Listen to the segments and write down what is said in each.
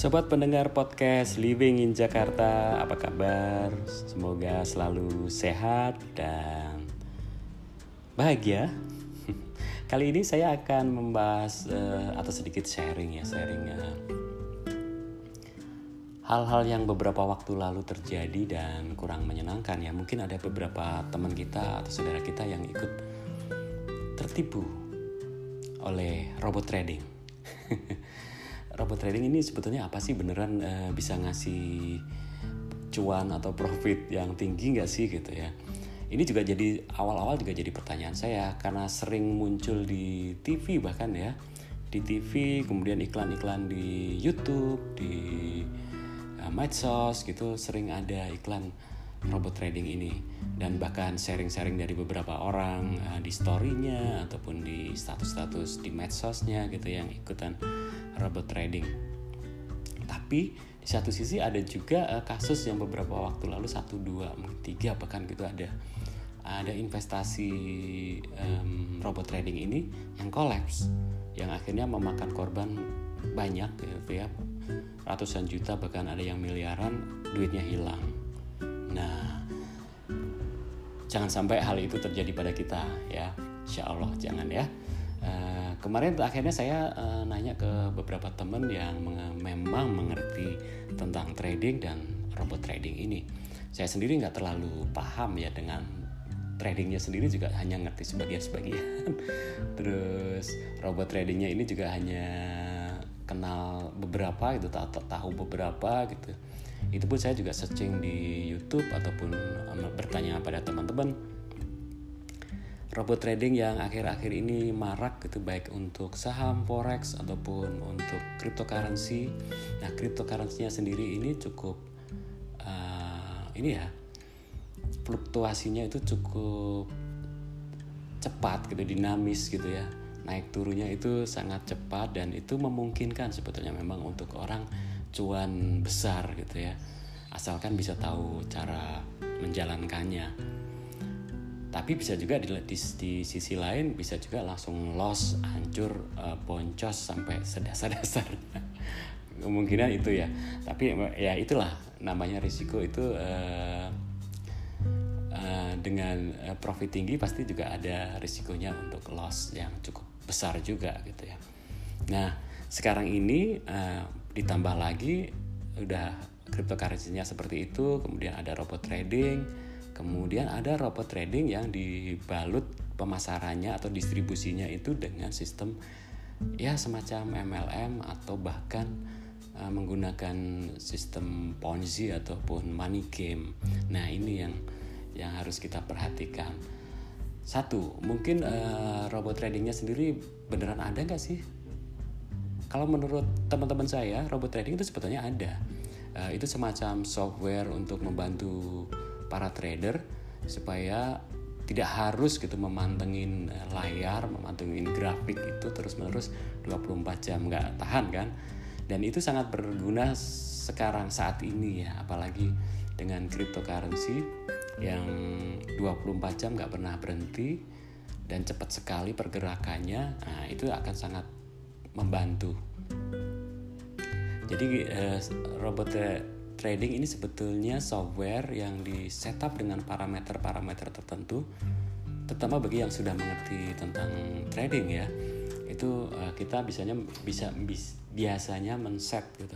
Sobat pendengar podcast Living in Jakarta, apa kabar? Semoga selalu sehat dan bahagia. Kali ini saya akan membahas uh, atau sedikit sharing ya, sharing uh, hal-hal yang beberapa waktu lalu terjadi dan kurang menyenangkan ya. Mungkin ada beberapa teman kita atau saudara kita yang ikut tertipu oleh robot trading. robot trading ini sebetulnya apa sih? Beneran uh, bisa ngasih cuan atau profit yang tinggi nggak sih gitu ya? Ini juga jadi awal-awal juga jadi pertanyaan saya karena sering muncul di TV bahkan ya. Di TV kemudian iklan-iklan di YouTube di uh, medsos gitu sering ada iklan robot trading ini. Dan bahkan sharing-sharing dari beberapa orang uh, di storynya ataupun di status-status di medsosnya gitu yang ikutan robot trading. Tapi di satu sisi ada juga uh, kasus yang beberapa waktu lalu satu dua mungkin tiga bahkan gitu ada ada investasi um, robot trading ini yang kolaps yang akhirnya memakan korban banyak gitu ya. Ratusan juta bahkan ada yang miliaran duitnya hilang Nah, jangan sampai hal itu terjadi pada kita ya, insya Allah jangan ya. Uh, kemarin akhirnya saya uh, nanya ke beberapa teman yang menge memang mengerti tentang trading dan robot trading ini. Saya sendiri nggak terlalu paham ya dengan tradingnya sendiri juga hanya ngerti sebagian-sebagian. Terus robot tradingnya ini juga hanya kenal beberapa gitu, tahu beberapa gitu itu pun saya juga searching di YouTube ataupun bertanya pada teman-teman robot trading yang akhir-akhir ini marak gitu baik untuk saham forex ataupun untuk cryptocurrency. Nah, cryptocurrency-nya sendiri ini cukup uh, ini ya fluktuasinya itu cukup cepat gitu, dinamis gitu ya. Naik turunnya itu sangat cepat dan itu memungkinkan sebetulnya memang untuk orang cuan besar gitu ya. Asalkan bisa tahu cara menjalankannya. Tapi bisa juga di, di, di sisi lain bisa juga langsung loss hancur uh, boncos sampai sedasar-dasar. Kemungkinan itu ya. Tapi ya itulah namanya risiko itu uh, uh, dengan profit tinggi pasti juga ada risikonya untuk loss yang cukup besar juga gitu ya. Nah sekarang ini uh, ditambah lagi udah cryptocurrency-nya seperti itu kemudian ada robot trading kemudian ada robot trading yang dibalut pemasarannya atau distribusinya itu dengan sistem ya semacam MLM atau bahkan uh, menggunakan sistem Ponzi ataupun money game. Nah, ini yang yang harus kita perhatikan. Satu, mungkin uh, robot tradingnya sendiri beneran ada nggak sih? Kalau menurut teman-teman saya, robot trading itu sebetulnya ada. Uh, itu semacam software untuk membantu para trader supaya tidak harus gitu memantengin eh, layar, memantengin grafik itu terus-menerus 24 jam nggak tahan kan. Dan itu sangat berguna sekarang saat ini ya, apalagi dengan cryptocurrency yang 24 jam nggak pernah berhenti dan cepat sekali pergerakannya. Nah, itu akan sangat membantu. Jadi uh, robot trading ini sebetulnya software yang di setup dengan parameter-parameter tertentu, terutama bagi yang sudah mengerti tentang trading ya. Itu uh, kita bisanya bisa bis, biasanya men-set gitu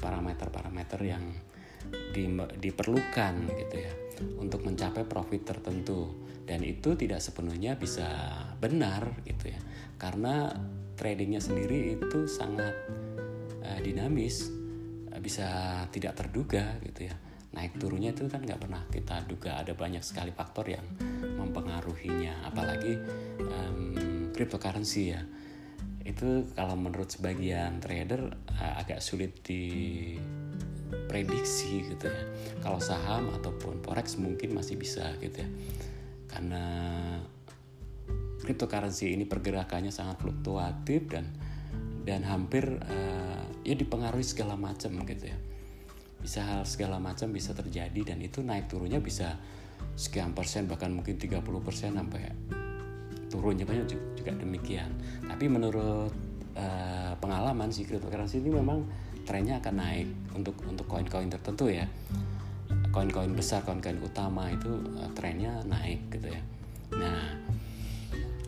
parameter-parameter yang di, diperlukan gitu ya untuk mencapai profit tertentu dan itu tidak sepenuhnya bisa benar gitu ya karena tradingnya sendiri itu sangat uh, dinamis uh, bisa tidak terduga gitu ya. Naik turunnya itu kan nggak pernah kita duga. Ada banyak sekali faktor yang mempengaruhinya. Apalagi um, cryptocurrency ya. Itu kalau menurut sebagian trader uh, agak sulit diprediksi gitu ya. Kalau saham ataupun forex mungkin masih bisa gitu ya. Karena cryptocurrency ini pergerakannya sangat fluktuatif dan dan hampir uh, ya dipengaruhi segala macam gitu ya. Bisa hal segala macam bisa terjadi dan itu naik turunnya bisa sekian persen bahkan mungkin 30 persen sampai turunnya. Banyak juga demikian. Tapi menurut uh, pengalaman si cryptocurrency ini memang trennya akan naik untuk untuk koin-koin tertentu ya. Koin-koin besar koin-koin utama itu uh, trennya naik gitu ya. Nah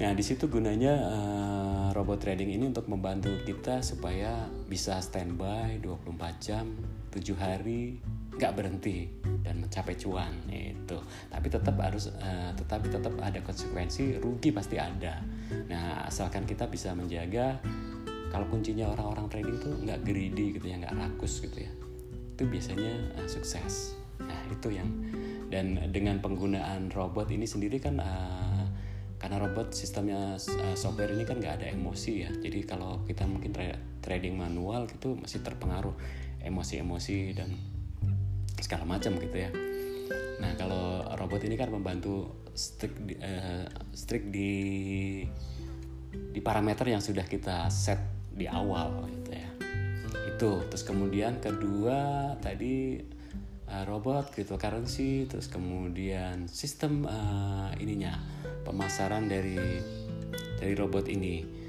nah di situ gunanya uh, robot trading ini untuk membantu kita supaya bisa standby 24 jam 7 hari nggak berhenti dan mencapai cuan itu. Tapi tetap harus uh, tetapi tetap ada konsekuensi rugi pasti ada. Nah asalkan kita bisa menjaga kalau kuncinya orang-orang trading tuh nggak greedy gitu ya nggak rakus gitu ya itu biasanya uh, sukses. Nah itu yang dan dengan penggunaan robot ini sendiri kan uh, karena robot sistemnya uh, software ini kan nggak ada emosi ya. Jadi kalau kita mungkin tra trading manual gitu masih terpengaruh emosi-emosi dan segala macam gitu ya. Nah kalau robot ini kan membantu strict di, uh, strict di di parameter yang sudah kita set di awal gitu ya. Itu. Terus kemudian kedua tadi uh, robot cryptocurrency terus kemudian sistem uh, ininya pemasaran dari dari robot ini.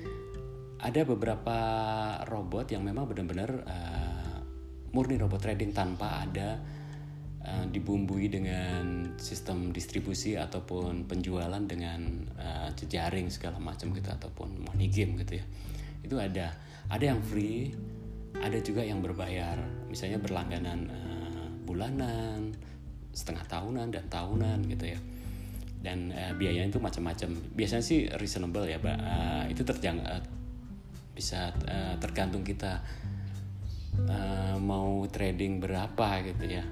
Ada beberapa robot yang memang benar-benar uh, murni robot trading tanpa ada uh, dibumbui dengan sistem distribusi ataupun penjualan dengan uh, jejaring segala macam gitu ataupun money game gitu ya. Itu ada. Ada yang free ada juga yang berbayar. Misalnya berlangganan uh, bulanan setengah tahunan dan tahunan gitu ya. Dan uh, biayanya itu macam-macam. Biasanya sih reasonable ya mbak. Uh, itu terjang uh, bisa uh, tergantung kita uh, mau trading berapa gitu ya.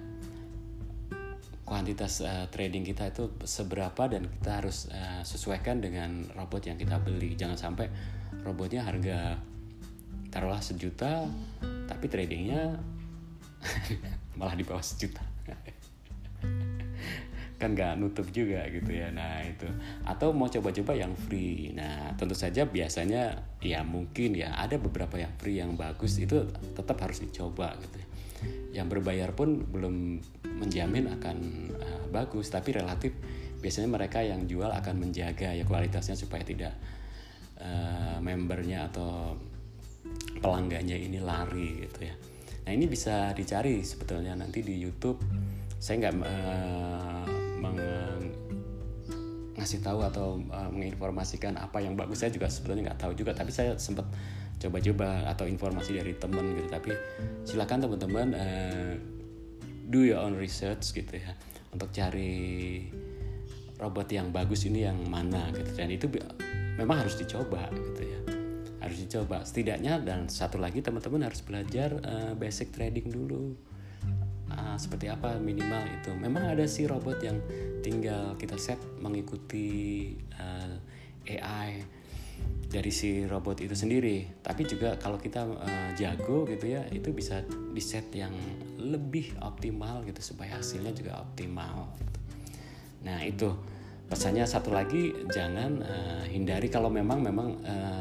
Kuantitas uh, trading kita itu seberapa dan kita harus uh, sesuaikan dengan robot yang kita beli. Jangan sampai robotnya harga taruhlah sejuta tapi tradingnya malah di bawah sejuta kan nggak nutup juga gitu ya nah itu atau mau coba-coba yang free nah tentu saja biasanya ya mungkin ya ada beberapa yang free yang bagus itu tetap harus dicoba gitu ya. yang berbayar pun belum menjamin akan uh, bagus tapi relatif biasanya mereka yang jual akan menjaga ya kualitasnya supaya tidak uh, membernya atau pelanggannya ini lari gitu ya. Nah ini bisa dicari sebetulnya nanti di YouTube. Saya nggak uh, ngasih tahu atau uh, menginformasikan apa yang bagus. Saya juga sebetulnya nggak tahu juga. Tapi saya sempat coba-coba atau informasi dari temen gitu. Tapi silakan teman-teman uh, do your own research gitu ya untuk cari robot yang bagus ini yang mana gitu dan itu memang harus dicoba gitu ya harus dicoba. Setidaknya dan satu lagi teman-teman harus belajar uh, basic trading dulu. Uh, seperti apa minimal itu. Memang ada sih robot yang tinggal kita set mengikuti uh, eh, AI dari si robot itu sendiri. Tapi juga kalau kita uh, jago gitu ya itu bisa di set yang lebih optimal gitu supaya hasilnya juga optimal gitu. nah itu. Pesannya satu lagi jangan uh, hindari kalau memang memang uh,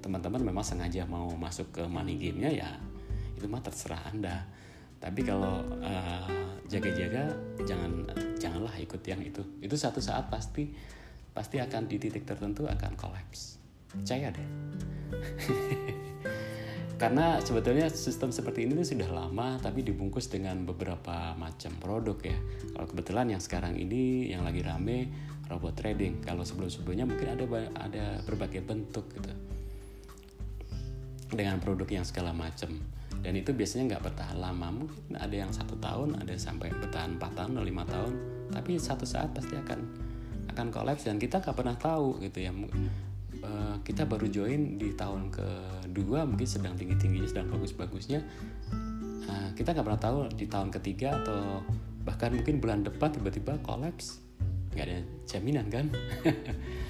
teman-teman memang sengaja mau masuk ke money gamenya ya itu mah terserah anda. Tapi kalau uh, jaga-jaga jangan janganlah ikut yang itu. Itu satu saat pasti pasti akan di titik tertentu akan kolaps. Percaya deh. Karena sebetulnya sistem seperti ini tuh sudah lama tapi dibungkus dengan beberapa macam produk ya. Kalau kebetulan yang sekarang ini yang lagi rame robot trading. Kalau sebelum-sebelumnya mungkin ada ada berbagai bentuk gitu dengan produk yang segala macam dan itu biasanya nggak bertahan lama. Mungkin ada yang satu tahun ada sampai bertahan 4 tahun atau lima tahun. Tapi satu saat pasti akan akan kolaps dan kita nggak pernah tahu gitu ya. Uh, kita baru join di tahun kedua mungkin sedang tinggi tingginya sedang bagus bagusnya eh, kita nggak pernah tahu di tahun ketiga atau bahkan mungkin bulan depan tiba-tiba kolaps. Nggak ada jaminan kan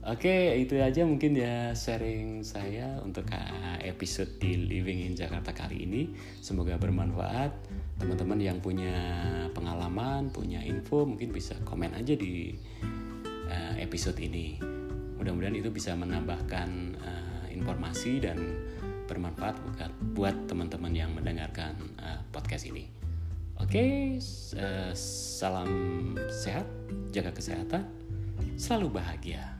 Oke, itu aja mungkin ya sharing saya untuk episode di Living in Jakarta kali ini. Semoga bermanfaat. Teman-teman yang punya pengalaman, punya info, mungkin bisa komen aja di uh, episode ini mudah-mudahan itu bisa menambahkan uh, informasi dan bermanfaat buat teman-teman yang mendengarkan podcast ini. Oke, okay, salam sehat, jaga kesehatan, selalu bahagia.